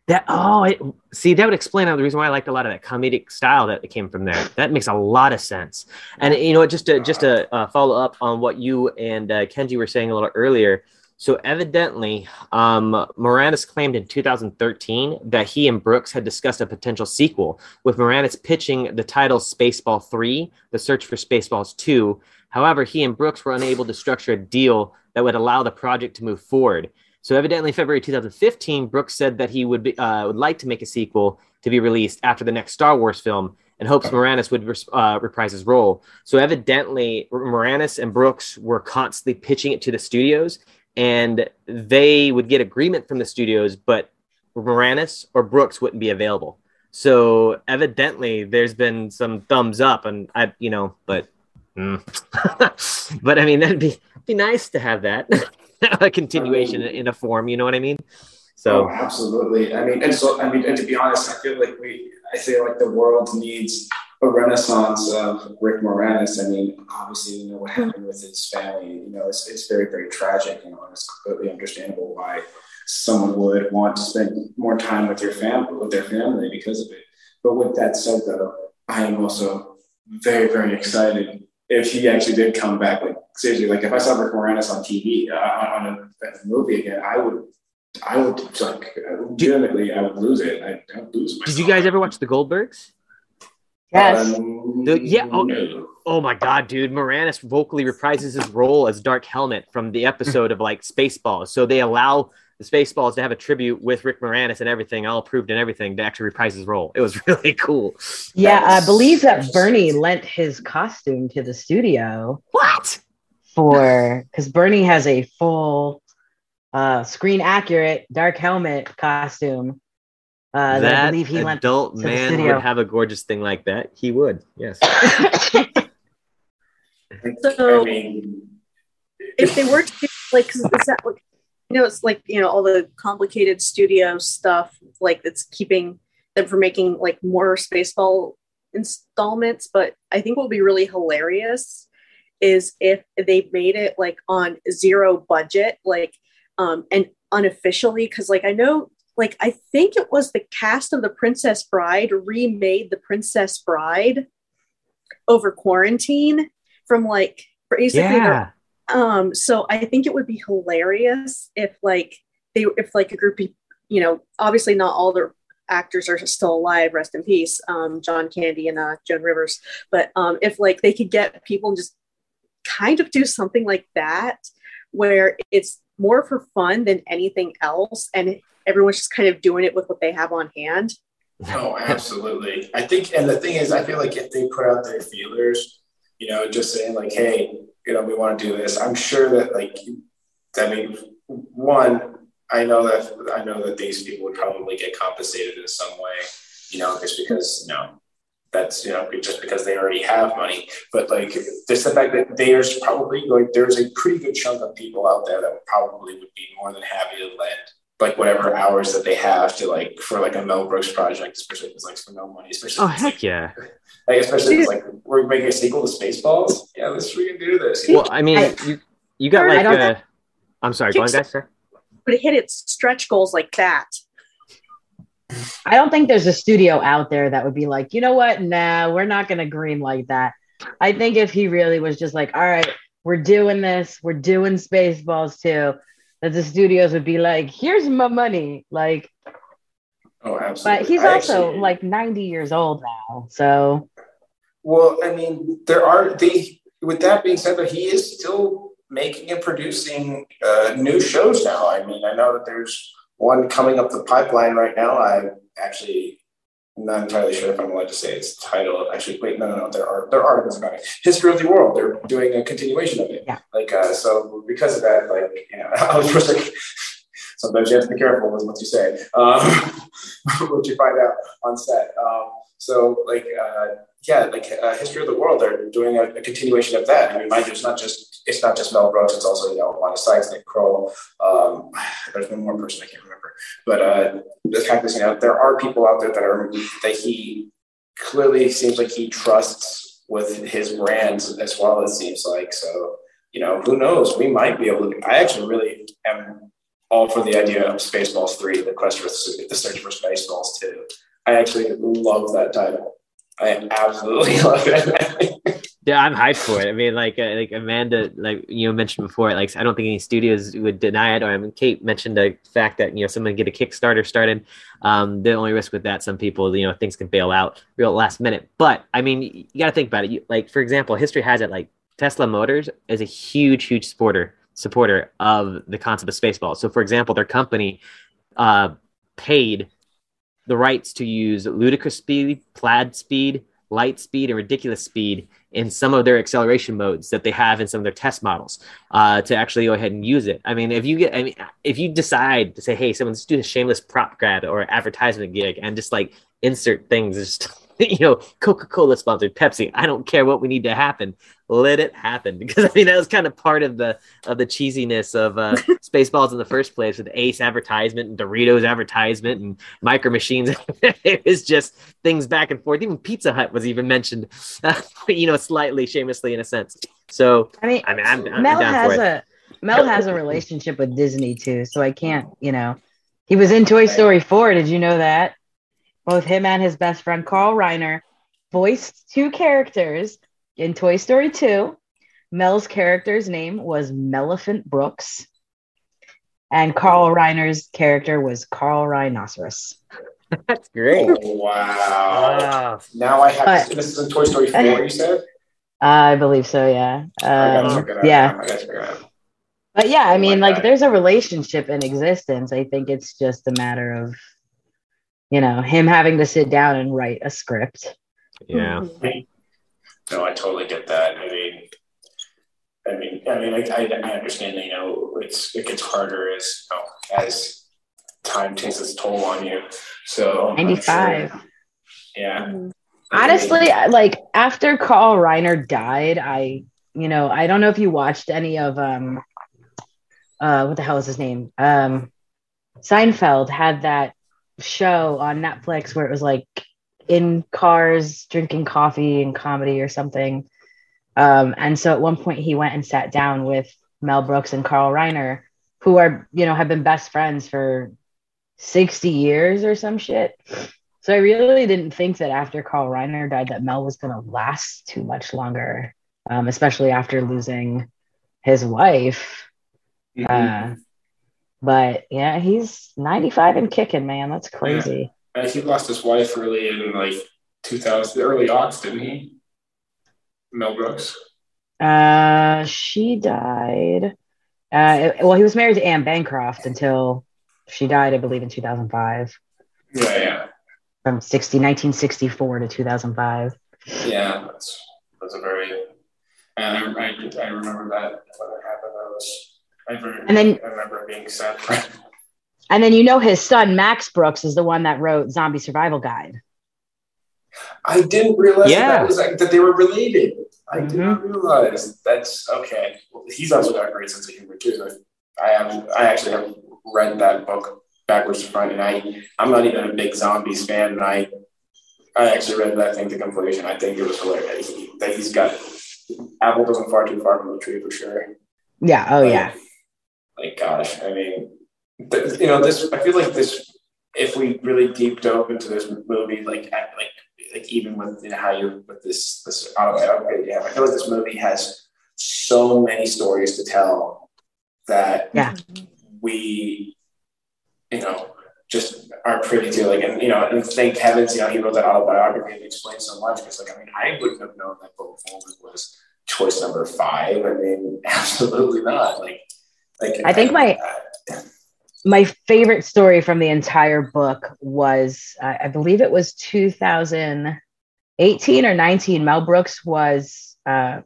That oh, I, see that would explain the reason why I liked a lot of that comedic style that came from there. That makes a lot of sense. And you know, just to just to uh, follow up on what you and uh, Kenji were saying a little earlier, so evidently, um, Moranis claimed in 2013 that he and Brooks had discussed a potential sequel, with Moranis pitching the title Spaceball 3, The Search for Spaceballs 2. However, he and Brooks were unable to structure a deal that would allow the project to move forward. So evidently, February 2015, Brooks said that he would be, uh, would like to make a sequel to be released after the next Star Wars film, and hopes Moranis would uh, reprise his role. So evidently, Moranis and Brooks were constantly pitching it to the studios, and they would get agreement from the studios, but Moranis or Brooks wouldn't be available. So evidently, there's been some thumbs up, and I, you know, but, mm. but I mean, that'd be be nice to have that a continuation in a form. You know what I mean? So oh, absolutely. I mean, and so I mean, and to be honest, I feel like we, I feel like the world needs a renaissance of Rick Moranis. I mean, obviously, you know what hmm. happened with his family. You know, it's, it's very, very tragic. You know, and it's completely understandable why someone would want to spend more time with your family, with their family, because of it. But with that said, though, I am also very, very excited if he actually did come back. Like seriously, like if I saw Rick Moranis on TV uh, on a, a movie again, I would I would like legitimately, I would lose it. I, I would lose. Myself. Did you guys ever watch the Goldbergs? Yes. Um, the, yeah. Oh, oh my God, dude. Moranis vocally reprises his role as Dark Helmet from the episode of like Spaceballs. So they allow the Spaceballs to have a tribute with Rick Moranis and everything, all approved and everything, to actually reprise his role. It was really cool. Yeah, I believe that Bernie lent his costume to the studio. What? For because Bernie has a full uh, screen accurate Dark Helmet costume uh, that, that I believe he adult man would have a gorgeous thing like that. He would, yes. so, if they were to like, is that like, you know, it's like you know all the complicated studio stuff, like that's keeping them from making like more Spaceball installments. But I think what would be really hilarious is if they made it like on zero budget, like um, and unofficially, because like I know like I think it was the cast of The Princess Bride remade The Princess Bride over quarantine from like basically yeah. um so I think it would be hilarious if like they if like a group of you know obviously not all the actors are still alive, rest in peace, um, John Candy and uh, Joan Rivers. But um, if like they could get people and just kind of do something like that, where it's more for fun than anything else, and everyone's just kind of doing it with what they have on hand. Oh, absolutely. I think, and the thing is, I feel like if they put out their feelers, you know, just saying like, hey, you know, we want to do this. I'm sure that like, I mean, one, I know that I know that these people would probably get compensated in some way, you know, just because you know that's you know just because they already have money. But like just the fact that there's probably like there's a pretty good chunk of people out there that probably would be more than happy to lend like whatever hours that they have to like for like a Mel Brooks project, especially if it's like for no money, especially. Oh heck yeah! Like especially if it's like we're making a sequel to Spaceballs. Yeah, let's we can do this. Well, I mean, I, you you got like. Uh, I'm sorry, go on, guys. Sir but it hit its stretch goals like that. I don't think there's a studio out there that would be like, you know what? Nah, we're not going to green like that. I think if he really was just like, all right, we're doing this, we're doing Spaceballs too, that the studios would be like, here's my money. Like, oh, absolutely. But he's I also actually, like 90 years old now. So, well, I mean, there are the, with that being said, that he is still making and producing uh, new shows now. I mean, I know that there's one coming up the pipeline right now. I'm actually not entirely sure if I'm allowed to say its title. Actually, wait, no, no, no. There are there are articles about it. History of the World. They're doing a continuation of it. Yeah. Like uh, so, because of that, like you know, I was just like. Sometimes you have to be careful with what you say, um, what you find out on set. Um, so, like, uh, yeah, like uh, History of the World, they're doing a, a, continuation of that. I mean, mind you, it's not just it's not just Mel Brooks; it's also you know Wanda Sykes, Nick Kroll. Um, there's one more person I can't remember, but uh, the fact is, you know, there are people out there that are that he clearly seems like he trusts with his brands as well. It seems like so. You know, who knows? We might be able to. I actually really am all for the idea of Spaceballs three, the quest for the search for Spaceballs two. I actually love that title. I absolutely love it. Yeah, I'm hyped for it. I mean, like uh, like Amanda, like you mentioned before, like I don't think any studios would deny it. Or I mean, Cait mentioned the fact that you know someone get a Kickstarter started. Um, the only risk with that, some people, you know, things can bail out real last minute. But I mean, you got to think about it. You, like for example, history has it. Like Tesla Motors is a huge, huge supporter supporter of the concept of Spaceballs. So, for example, their company uh, paid the rights to use ludicrous speed, plaid speed, light speed, and ridiculous speed in some of their acceleration modes that they have in some of their test models uh, to actually go ahead and use it. I mean, if you get, I mean, if you decide to say, hey, someone's do a shameless prop grab or advertisement gig and just like insert things, just you know, Coca Cola sponsored Pepsi. I don't care what we need to happen. Let it happen because I mean that was kind of part of the of the cheesiness of uh, Spaceballs in the first place with Ace advertisement and Doritos advertisement and Micro Machines. it was just things back and forth. Even Pizza Hut was even mentioned, uh, you know, slightly shamelessly in a sense. So I mean, I mean, I'm, I'm Mel has a Mel has a relationship with Disney too, so I can't, you know. He was in Toy Story 4. Did you know that? Both him and his best friend Carl Reiner voiced two characters in Toy Story 2. Mel's character's name was Melephant Brooks, and Carl Reiner's character was Carl Rhinoceros. That's great. Oh, wow. wow. Now I have but, to, this is in Toy Story 4, you said? I believe so, yeah. Um, yeah. But yeah, I mean, like, there's a relationship in existence. I think it's just a matter of you know, him having to sit down and write a script. Yeah. No, I totally get that. I mean, I mean, I mean, I, I understand. You know, it's it gets harder as you know, as time takes its toll on you. So ninety five. Sure, yeah. Mm-hmm. Honestly, like after Carl Reiner died, I, you know, I don't know if you watched any of um, uh, what the hell is his name? Um, Seinfeld had that show on Netflix where it was like in cars drinking coffee and comedy or something. Um, and so at one point he went and sat down with Mel Brooks and Carl Reiner, who are, you know, have been best friends for 60 years or some shit. So I really didn't think that after Carl Reiner died that Mel was going to last too much longer, um, especially after losing his wife. Mm-hmm. Uh, but yeah, he's 95 and kicking, man. That's crazy. And he lost his wife early in like 2000, early aughts, didn't he? Mel Brooks. Uh, she died. Uh, well, he was married to Anne Bancroft until she died, I believe, in 2005. Yeah, yeah. From 60, 1964 to 2005. Yeah, that's that's a very. And I, I, I remember that when it happened. I was. I, very, and then, I remember being sad. and then you know his son Max Brooks is the one that wrote Zombie Survival Guide. I didn't realize yeah. that, was like, that they were related. I mm-hmm. did not mm-hmm. realize that's okay. Well, he's also got a great sense of humor too. I have, I actually have read that book backwards to front, and I, I'm not even a big zombies fan, and I, I actually read that thing to completion. I think it was hilarious that he's got apple doesn't far too far from the tree for sure. Yeah. Oh yeah. Like gosh, I mean, th- you know, this. I feel like this. If we really deep dove into this movie, like like like even with you know, how you with this this autobiography, yeah, I feel like this movie has so many stories to tell that yeah. we, you know, just aren't privy to. Like, and you know, and thank heavens, you know, he wrote that autobiography and explained so much. Because, like, I mean, I wouldn't have known that Bill Pullman was choice number five. I mean, absolutely not. Like, like I think my. My favorite story from the entire book was uh, I believe it was 2018 or 19. Mel Brooks was uh,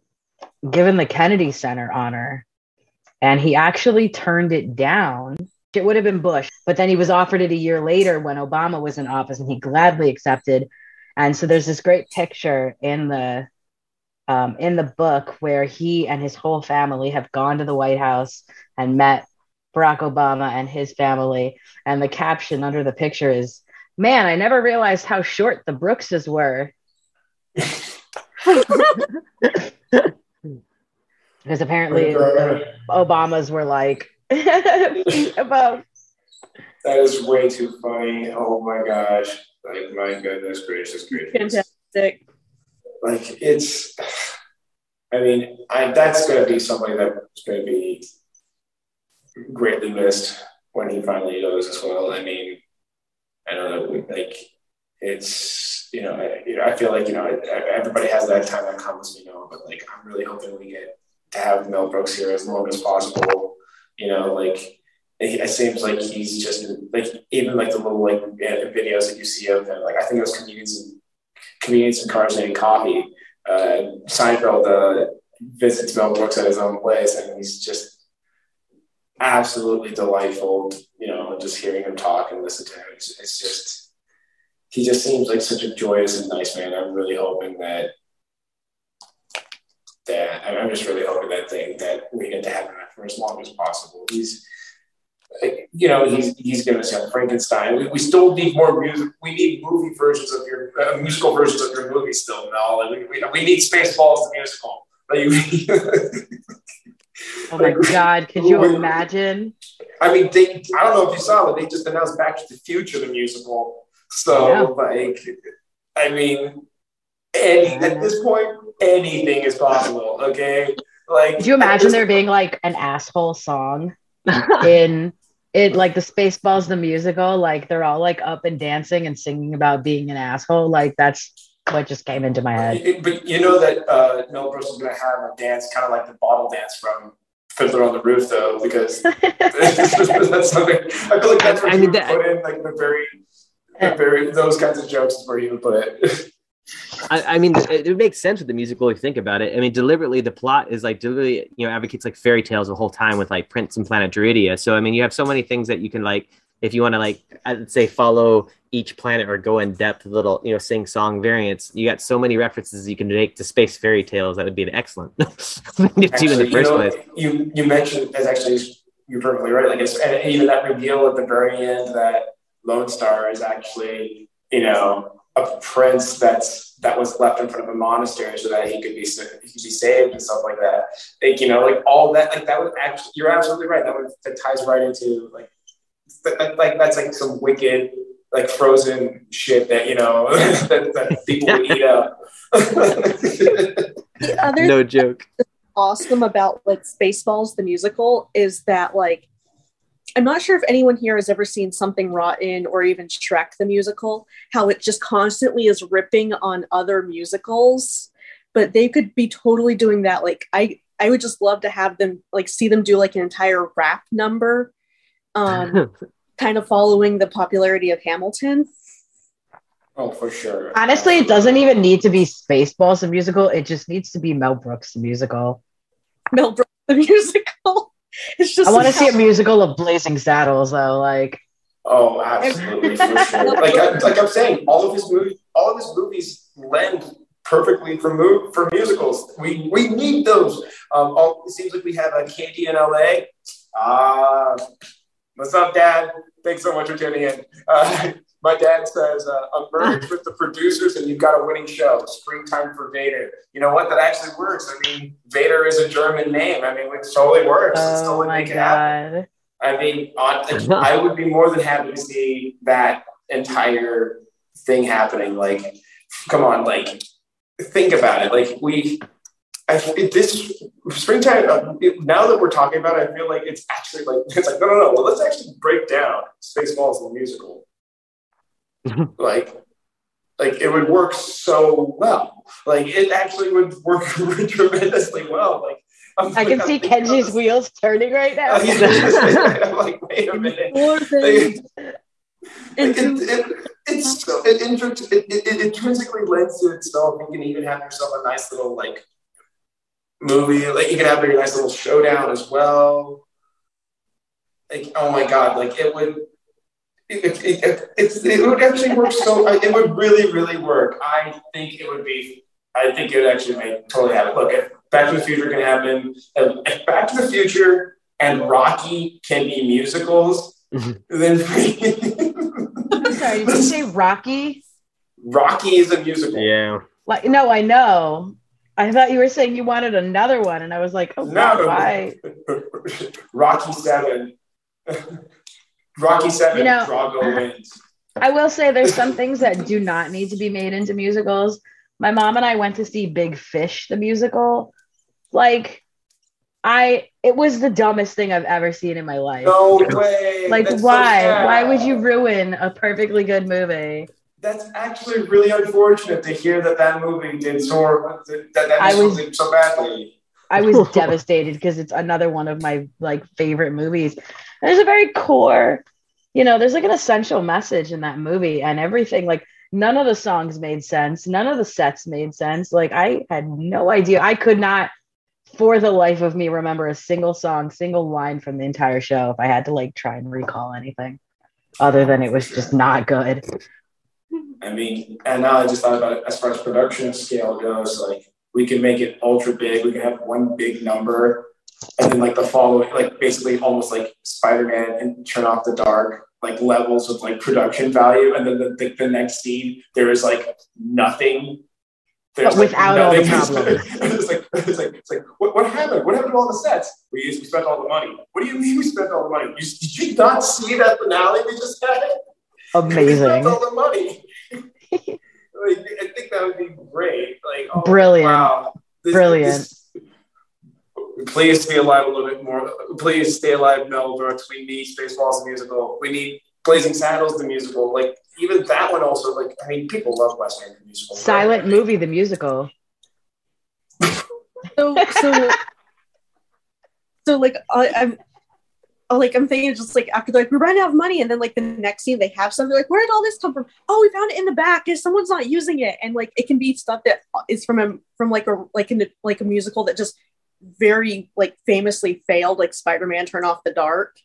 given the Kennedy Center honor, and he actually turned it down. It would have been Bush, but then he was offered it a year later when Obama was in office, and he gladly accepted. And so there's this great picture in the um, in the book where he and his whole family have gone to the White House and met Barack Obama and his family. And the caption under the picture is, Man, I never realized how short the Brookses were. because apparently Obamas were like above. That is way too funny. Oh my gosh. Like, my goodness gracious, gracious. Fantastic. Like, it's, I mean, I, that's going to be somebody that's going to be greatly missed when he finally goes as well. I mean, I don't know, like it's you know, I, you know, I feel like you know everybody has that time that comes, you know, but like I'm really hoping we get to have Mel Brooks here as long as possible. You know, like it, seems like he's just like even like the little like videos that you see of him. Like I think was comedians and comedians and cars and coffee. Uh, Seinfeld uh, visits Mel Brooks at his own place, and he's just absolutely delightful, you know, just hearing him talk and listen to him. It's, it's just, he just seems like such a joyous and nice man. I'm really hoping that, that I'm just really hoping that thing that we get to have him for as long as possible. He's, you know, he's he's given us Young Frankenstein. We, we still need more music. We need movie versions of your uh, musical versions of your movie still, Mel. Like we, we, we need Spaceballs the musical. Like, Oh my god, could you imagine? I mean, they, I don't know if you saw it, they just announced Back to the Future, the musical. So, yeah. like, I mean, any, at this point, anything is possible, okay? Like, could you imagine there being like an asshole song in it, like the Spaceballs, the musical? Like, they're all like up and dancing and singing about being an asshole. Like, that's what just came into my head. But you know that uh, Mel Brooks is going to have a dance, kind of like the bottle dance from Fiddler on the Roof, though, because that's something. I feel like that's where I mean, that, put in like the very, the very those kinds of jokes is where he would put it. I, I, mean, it, it, makes sense with the musical if you think about it. I mean, deliberately, the plot is like deliberately, you know, advocates like fairy tales the whole time with like Prince and Planet Druidia. So, I mean, you have so many things that you can like if you want to like I'd say follow each planet or go in depth little you know sing song variants you got so many references you can make to space fairy tales that would be an excellent actually, in the first you know, place you you mentioned as actually you're perfectly right like it's and even that reveal at the very end that lone star is actually you know a prince that's that was left in front of a monastery so that he could be he could be saved and stuff like that like you know like all that like that would actually you're absolutely right that would that ties right into like like that's like some wicked like frozen shit that you know that, that people would eat up. the other no joke. Awesome about like Spaceballs the musical is that like I'm not sure if anyone here has ever seen Something Rotten or even Shrek the musical, how it just constantly is ripping on other musicals, but they could be totally doing that. Like I I would just love to have them like see them do like an entire rap number um kind of following the popularity of Hamilton. Oh, for sure. Honestly, it doesn't even need to be Spaceballs the musical. It just needs to be Mel Brooks the musical. Mel Brooks the musical. It's just I want to see a musical of Blazing Saddles though. Like, oh, absolutely for sure. Like, I, like I'm saying, all of his movies, all of his movies lend perfectly for move for musicals. We we need those. Um, all, it seems like we have a KD in LA. Uh, what's up, Dad? Thanks so much for tuning in. Uh, my dad says, uh, "I'm merged with the producers, and you've got a winning show. Springtime for Vader. You know what? That actually works. I mean, Vader is a German name. I mean, it totally works. oh it's totally my make it happen. I mean, on, I would be more than happy to see that entire thing happening. Like, come on, like, think about it. Like, we, I, this springtime. Uh, it, now that we're talking about it, I feel like it's actually like it's like no, no, no. Well, let's actually break down Spaceballs the musical. Mm-hmm. like, like it would work so well. Like, it actually would work tremendously well. Like. I'm I can like, see I'm Kenji's of- wheels turning right now. I'm like, wait a minute. More than Like, and it, it, it's so, it, it, it, it intrinsically lends to itself. You can even have yourself a nice little like movie. Like you can have a nice little showdown as well. Like oh my god, like it would. It, it, it, it's, it would actually work so. It would really, really work. I think it would be. I think it would actually make totally happen. Look, if Back to the Future can happen, if if Back to the Future and Rocky can be musicals, mm-hmm. then I'm sorry, did you say Rocky? Rocky is a musical. Yeah. Like, no, I know. I thought you were saying you wanted another one, and I was like, oh, No. why? Rocky Seven. Rocky Seven. You know- Drago wins. I will say there's some things that do not need to be made into musicals. My mom and I went to see Big Fish, the musical. Like, I it was the dumbest thing I've ever seen in my life. No way. like, That's why? sad. why would you ruin a perfectly good movie? That's actually really unfortunate to hear that that movie did so that that, that I musical was- did so badly. I was devastated because it's another one of my like favorite movies. There's a very core, you know, there's like an essential message in that movie and everything. Like none of the songs made sense, none of the sets made sense. Like I had no idea. I could not, for the life of me, remember a single song, single line from the entire show if I had to like try and recall anything, other than it was just not good. I mean, and now I just thought about it as far as production scale goes, like we can make it ultra big. We can have one big number, and then like the following, like basically almost like Spider-Man and Turn Off the Dark, like levels of like production value, and then the, the, the next scene there is like nothing. There's, But without all the problems. it's like it's like it's like what, what happened? What happened to all the sets? We used we spent all the money. What do you mean we spent all the money? You, did you not see that finale we just had? We spent Amazing. all the money. like, I think that would be great. Like, oh, Brilliant. Wow. This- Brilliant. this- please stay alive a little bit more. Please stay alive, Mel Brooks. We need Spaceballs the musical. We need Blazing Saddles the musical. Like even that one also. Like I mean, people love Western musicals. right? Silent movie, the musical. so so so like I, I'm oh, like I'm thinking just like after they're like we ran out of money and then like the next scene they have something like where did all this come from? Oh, we found it in the back. If someone's not using it, and like it can be stuff that is from a from like a like in like a musical that just very like famously failed, like Spider-Man Turn Off the Dark.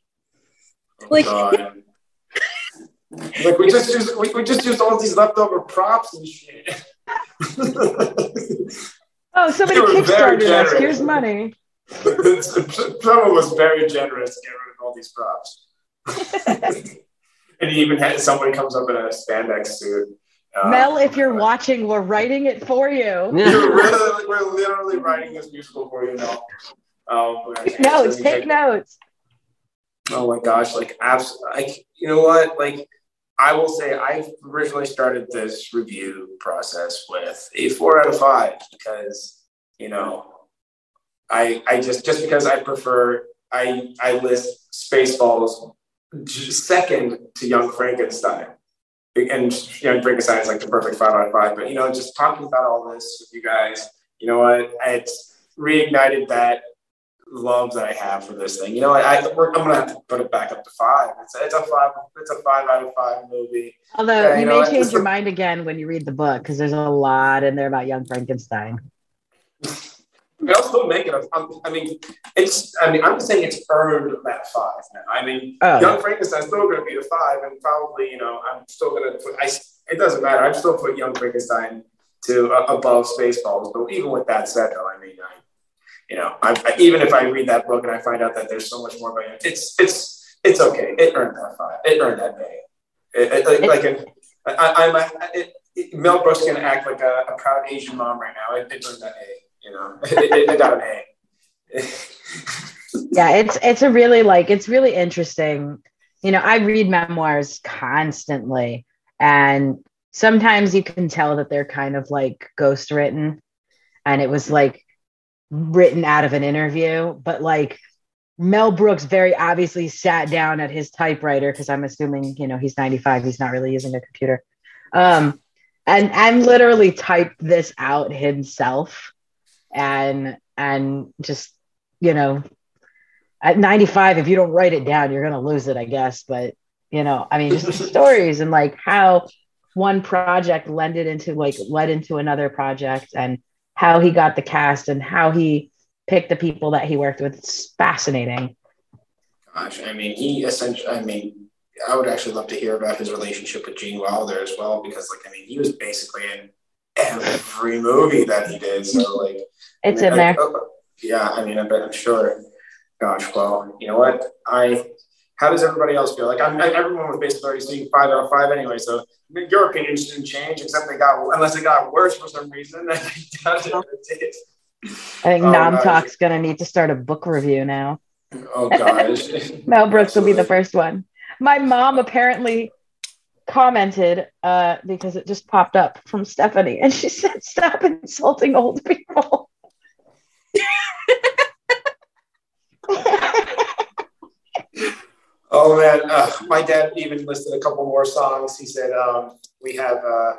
Oh, like- like we just used we, we just used all these leftover props and shit. Oh, somebody You kickstarted us. Here's money. Someone was very generous to get rid of all these props. and he even had somebody comes up in a spandex suit. Uh, Mel, if you're watching, we're writing it for you. You're really, we're literally writing this musical for you now. Um, Take notes, take notes. Oh my gosh, like abs like you know what? Like I will say I originally started this review process with a four out of five because you know I I just just because I prefer I I list Spaceballs second to Young Frankenstein. And Young Frankenstein is like the perfect five out of five. But you know, just talking about all this with you guys, you know what? It's reignited that love that I have for this thing. You know, I, I am gonna have to put it back up to five. It's a, it's a five. It's a five out of five movie. Although you, you know, may change your mind again when you read the book because there's a lot in there about Young Frankenstein. I'll still make it. I mean, it's. I mean, I'm just saying it's earned that five now. I mean, oh. Young Frankenstein's still going to be a five, and probably, you know, I'm still going to put. I. It doesn't matter. I'm still put Young Frankenstein to uh, above Spaceballs. But even with that said, though, I mean, I, you know, I, I, even if I read that book and I find out that there's so much more about it, it's it's it's okay. It earned that five. It earned that A. It, it, like an, I, a. It, Mel Brooks going to act like a, a, proud Asian mom right now. It, it earned that A. You know, it, it got an A. yeah, it's it's a really like it's really interesting. You know, I read memoirs constantly, and sometimes you can tell that they're kind of like ghost written, and it was like written out of an interview, but like Mel Brooks very obviously sat down at his typewriter because I'm assuming you know he's 95, he's not really using a computer, um, and and literally typed this out himself and and just you know at 95 if you don't write it down you're going to lose it i guess. But you know i mean just the stories and like how one project lended into like led into another project and how he got the cast and how he picked the people that he worked with. It's fascinating. Gosh i mean he essentially i mean i would actually love to hear about his relationship with gene wilder as well because like i mean he was basically in every movie that he did. So like it's in there. yeah, I mean, I bet I'm sure. Gosh, well, you know what? I. How does everybody else feel? Like I'm, everyone was basically already seeing five out of five anyway. So your opinions didn't change, except they got unless it got worse for some reason. I think oh, Talk's gonna need to start a book review now. Oh gosh. Mel Brooks will be the first one. My mom apparently commented uh, because it just popped up from Stephanie, and she said, "Stop insulting old people." oh man, uh, my dad even listed a couple more songs. He said um, we have uh,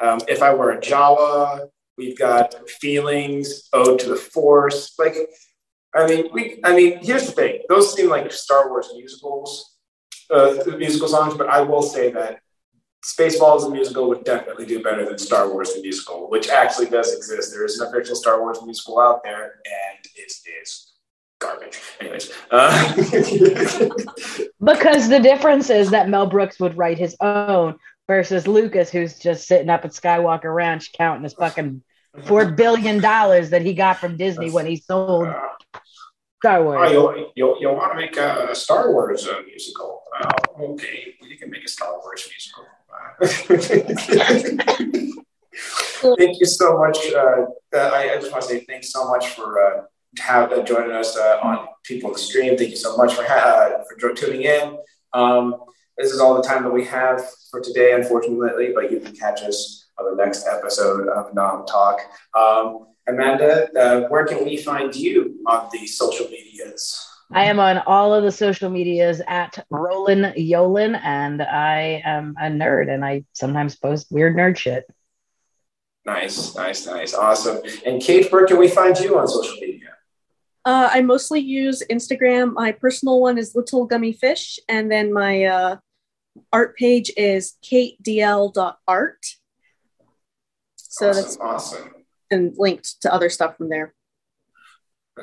um, "If I Were a Jawa." We've got "Feelings," "Ode to the Force." Like, I mean, we. I mean, here's the thing: those seem like Star Wars musicals, uh, musical songs. But I will say that Spaceballs the musical would definitely do better than Star Wars the musical, which actually does exist. There is an official Star Wars musical out there, and it is garbage. Anyways, uh, because the difference is that Mel Brooks would write his own versus Lucas, who's just sitting up at Skywalker Ranch counting his fucking four billion dollars that he got from Disney when he sold uh, Star Wars. Oh, you, you, you want to make a Star Wars uh, musical? okay, you can make a Star Wars musical. Thank you so much. Uh, I, I, just want to say thanks so much for uh, have, uh, joining us uh, on People Stream. Thank you so much for ha- for tuning in. Um, this is all the time that we have for today, unfortunately, but you can catch us on the next episode of Nom Talk. Um, Amanda, uh, where can we find you on the social medias? I am on all of the social medias at Roland Yolen, and I am a nerd, and I sometimes post weird nerd shit. Nice, nice, nice, awesome. And Cait, where can we find you on social media? Uh, I mostly use Instagram. My personal one is Little Gummy Fish, and then my uh, art page is katedl.art. So awesome, that's awesome. And linked to other stuff from there.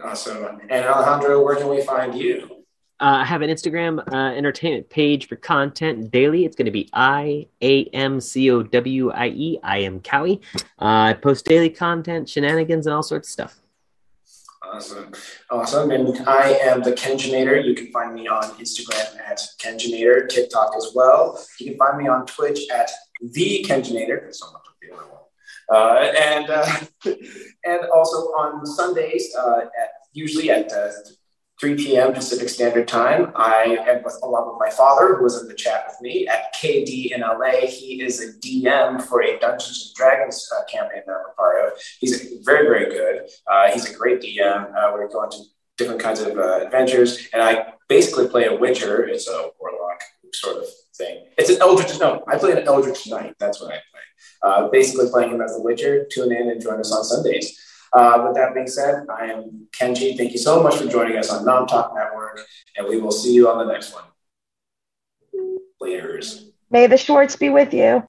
Awesome. And Alejandro, where can we find you? Uh, I have an Instagram uh, entertainment page for content daily. It's going to be I A M C O W I E. I am Cowie. Uh, I post daily content, shenanigans, and all sorts of stuff. Awesome. Awesome. And I am the Kenjinator. You can find me on Instagram at Kenjinator, TikTok as well. You can find me on Twitch at the Kenjinator. So much the other one. Uh, and uh, and also on Sundays uh, at usually at 3 p.m. Pacific Standard Time. I am with along with my father, who was in the chat with me at KD in LA. He is a DM for a Dungeons and Dragons uh, campaign that I'm a part of. He's very, very good. Uh, he's a great DM. Uh, we're going to different kinds of adventures. And I basically play a Witcher. It's a warlock sort of thing. It's an Eldritch. No, I play an Eldritch Knight. That's what I play. Uh, basically playing him as the Witcher. Tune in and join us on Sundays. Uh, with that being said, I am Kenji. Thank you so much for joining us on Nom Talk Network, and we will see you on the next one. Laters. May the Schwartz be with you.